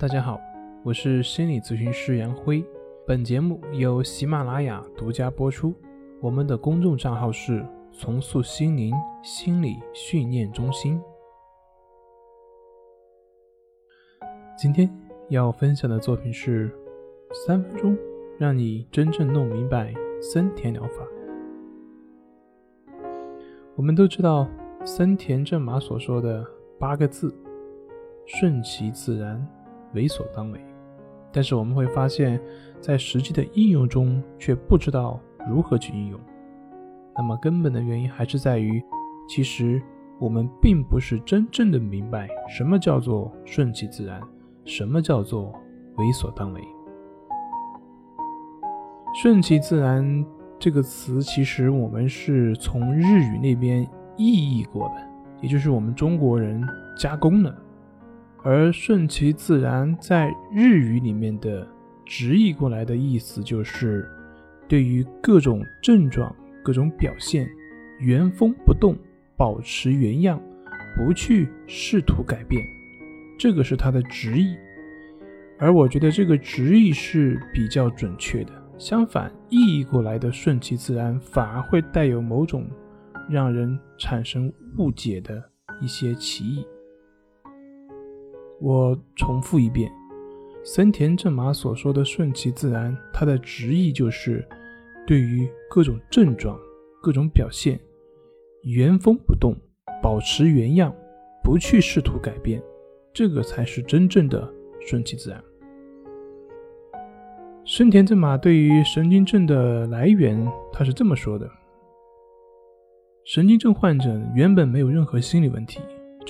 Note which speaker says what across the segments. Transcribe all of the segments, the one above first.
Speaker 1: 大家好，我是心理咨询师杨辉。本节目由喜马拉雅独家播出。我们的公众账号是“重塑心灵心理训练中心”。今天要分享的作品是三分钟让你真正弄明白森田疗法。我们都知道森田正马所说的八个字：顺其自然。为所当为，但是我们会发现，在实际的应用中却不知道如何去应用。那么根本的原因还是在于，其实我们并不是真正的明白什么叫做顺其自然，什么叫做为所当为。顺其自然这个词，其实我们是从日语那边意译过的，也就是我们中国人加工的。而顺其自然在日语里面的直译过来的意思就是，对于各种症状、各种表现，原封不动，保持原样，不去试图改变，这个是它的直译。而我觉得这个直译是比较准确的。相反，意译过来的顺其自然反而会带有某种让人产生误解的一些歧义。我重复一遍，森田正马所说的“顺其自然”，它的直译就是对于各种症状、各种表现，原封不动，保持原样，不去试图改变，这个才是真正的顺其自然。森田正马对于神经症的来源，他是这么说的：神经症患者原本没有任何心理问题。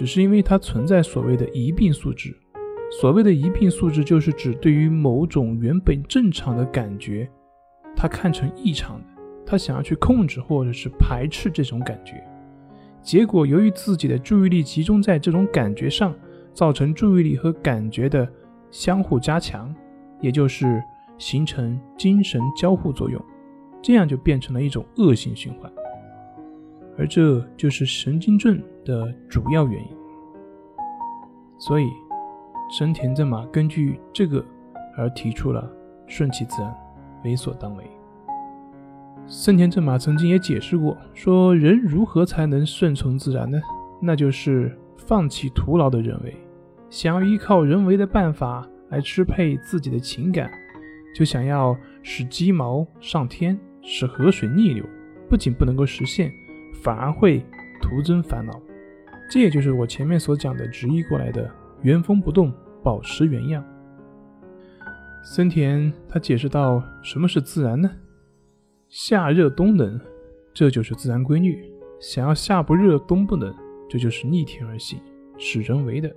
Speaker 1: 只是因为它存在所谓的疑病素质，所谓的疑病素质就是指对于某种原本正常的感觉，他看成异常的，他想要去控制或者是排斥这种感觉，结果由于自己的注意力集中在这种感觉上，造成注意力和感觉的相互加强，也就是形成精神交互作用，这样就变成了一种恶性循环。而这就是神经症的主要原因，所以生田正马根据这个而提出了顺其自然，为所当为。生田正马曾经也解释过，说人如何才能顺从自然呢？那就是放弃徒劳的人为，想要依靠人为的办法来支配自己的情感，就想要使鸡毛上天，使河水逆流，不仅不能够实现。反而会徒增烦恼，这也就是我前面所讲的直译过来的“原封不动，保持原样”。森田他解释到：“什么是自然呢？夏热冬冷，这就是自然规律；想要夏不热，冬不冷，这就是逆天而行，是人为的。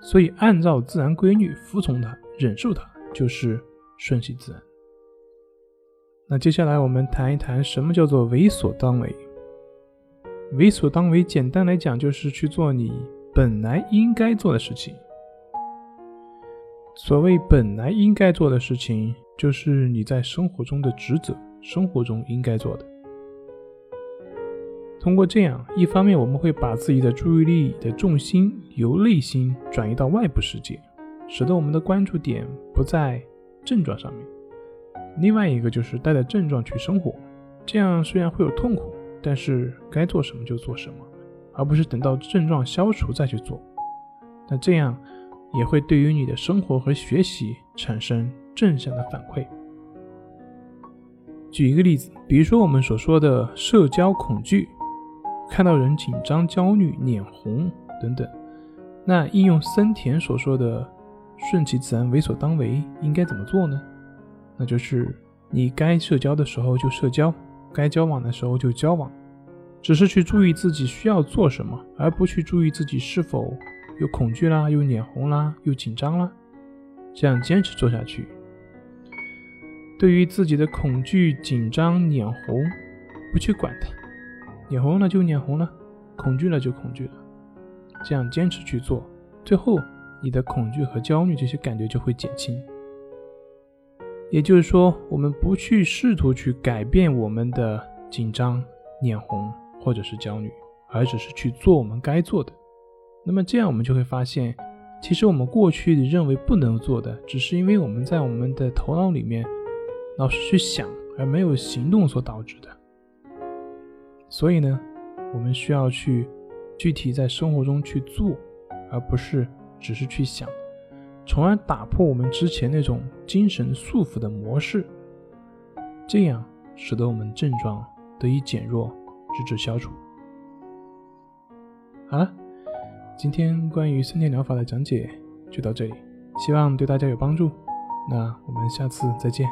Speaker 1: 所以按照自然规律，服从它，忍受它，就是顺其自然。”那接下来我们谈一谈什么叫做为所当为。为所当为，简单来讲就是去做你本来应该做的事情。所谓本来应该做的事情，就是你在生活中的职责，生活中应该做的。通过这样，一方面我们会把自己的注意力的重心由内心转移到外部世界，使得我们的关注点不在症状上面；另外一个就是带着症状去生活，这样虽然会有痛苦。但是该做什么就做什么，而不是等到症状消除再去做。那这样也会对于你的生活和学习产生正向的反馈。举一个例子，比如说我们所说的社交恐惧，看到人紧张、焦虑、脸红等等，那应用森田所说的顺其自然、为所当为，应该怎么做呢？那就是你该社交的时候就社交。该交往的时候就交往，只是去注意自己需要做什么，而不去注意自己是否有恐惧啦、又脸红啦、又紧张啦。这样坚持做下去，对于自己的恐惧、紧张、脸红，不去管它，脸红了就脸红了，恐惧了就恐惧了。这样坚持去做，最后你的恐惧和焦虑这些感觉就会减轻。也就是说，我们不去试图去改变我们的紧张、脸红或者是焦虑，而只是去做我们该做的。那么这样，我们就会发现，其实我们过去认为不能做的，只是因为我们在我们的头脑里面老是去想，而没有行动所导致的。所以呢，我们需要去具体在生活中去做，而不是只是去想，从而打破我们之前那种精神束缚的模式，这样使得我们症状得以减弱，直至消除。好了。今天关于森田疗法的讲解就到这里，希望对大家有帮助。那我们下次再见。